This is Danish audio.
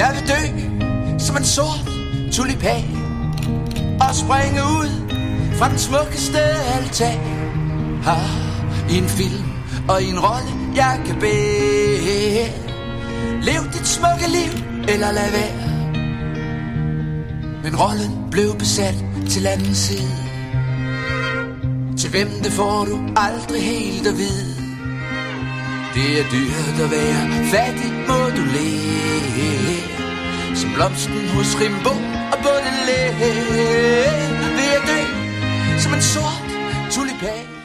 Jeg vil dø som en sort tulipan Og springe ud fra den smukkeste altan. Har en film og en rolle jeg kan bære Lev dit smukke liv eller lad være. Men rollen blev besat til anden side. Til hvem det får du aldrig helt at vide. Det er dyrt at være fattig må du leve blomsten hos Rimbo og Baudelaire Vil jeg dø som en sort tulipan.